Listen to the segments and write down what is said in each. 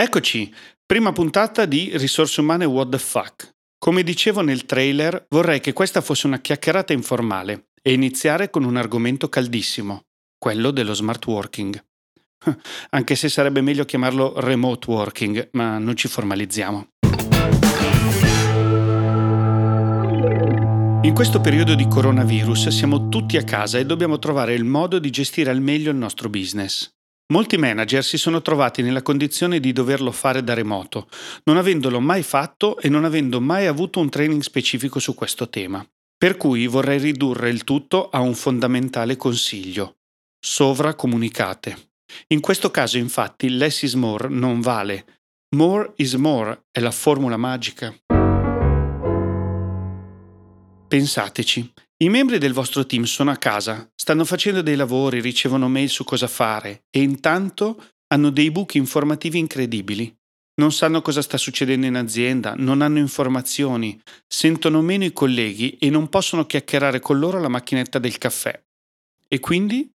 Eccoci, prima puntata di Risorse Umane What the Fuck. Come dicevo nel trailer, vorrei che questa fosse una chiacchierata informale e iniziare con un argomento caldissimo, quello dello smart working. Anche se sarebbe meglio chiamarlo remote working, ma non ci formalizziamo. In questo periodo di coronavirus siamo tutti a casa e dobbiamo trovare il modo di gestire al meglio il nostro business. Molti manager si sono trovati nella condizione di doverlo fare da remoto, non avendolo mai fatto e non avendo mai avuto un training specifico su questo tema. Per cui vorrei ridurre il tutto a un fondamentale consiglio. Sovracomunicate. In questo caso infatti less is more non vale. More is more è la formula magica. Pensateci, i membri del vostro team sono a casa, stanno facendo dei lavori, ricevono mail su cosa fare e intanto hanno dei buchi informativi incredibili. Non sanno cosa sta succedendo in azienda, non hanno informazioni, sentono meno i colleghi e non possono chiacchierare con loro alla macchinetta del caffè. E quindi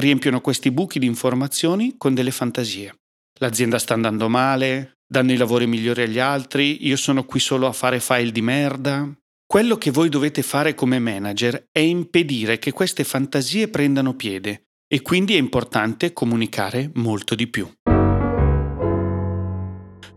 riempiono questi buchi di informazioni con delle fantasie. L'azienda sta andando male, danno i lavori migliori agli altri, io sono qui solo a fare file di merda, quello che voi dovete fare come manager è impedire che queste fantasie prendano piede e quindi è importante comunicare molto di più.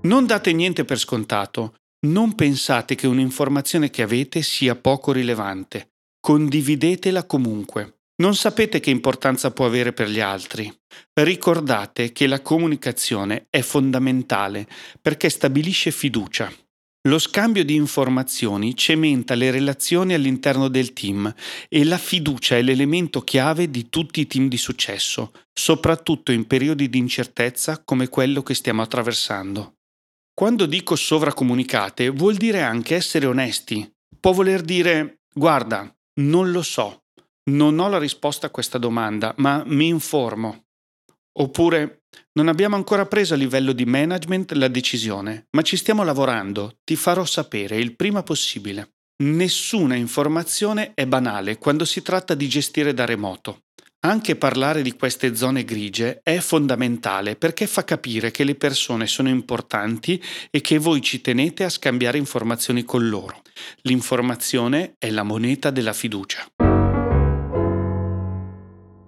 Non date niente per scontato, non pensate che un'informazione che avete sia poco rilevante, condividetela comunque. Non sapete che importanza può avere per gli altri. Ricordate che la comunicazione è fondamentale perché stabilisce fiducia. Lo scambio di informazioni cementa le relazioni all'interno del team e la fiducia è l'elemento chiave di tutti i team di successo, soprattutto in periodi di incertezza come quello che stiamo attraversando. Quando dico sovracomunicate vuol dire anche essere onesti. Può voler dire guarda, non lo so, non ho la risposta a questa domanda, ma mi informo. Oppure non abbiamo ancora preso a livello di management la decisione, ma ci stiamo lavorando, ti farò sapere il prima possibile. Nessuna informazione è banale quando si tratta di gestire da remoto. Anche parlare di queste zone grigie è fondamentale perché fa capire che le persone sono importanti e che voi ci tenete a scambiare informazioni con loro. L'informazione è la moneta della fiducia.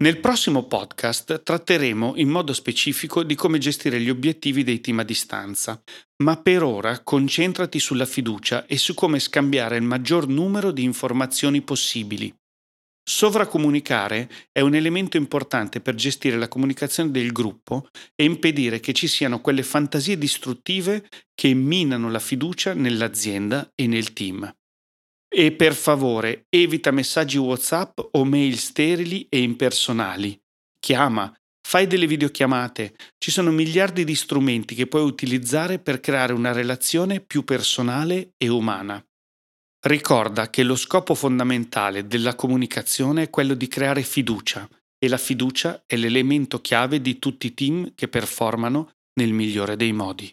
Nel prossimo podcast tratteremo in modo specifico di come gestire gli obiettivi dei team a distanza, ma per ora concentrati sulla fiducia e su come scambiare il maggior numero di informazioni possibili. Sovracomunicare è un elemento importante per gestire la comunicazione del gruppo e impedire che ci siano quelle fantasie distruttive che minano la fiducia nell'azienda e nel team. E per favore evita messaggi WhatsApp o mail sterili e impersonali. Chiama, fai delle videochiamate. Ci sono miliardi di strumenti che puoi utilizzare per creare una relazione più personale e umana. Ricorda che lo scopo fondamentale della comunicazione è quello di creare fiducia e la fiducia è l'elemento chiave di tutti i team che performano nel migliore dei modi.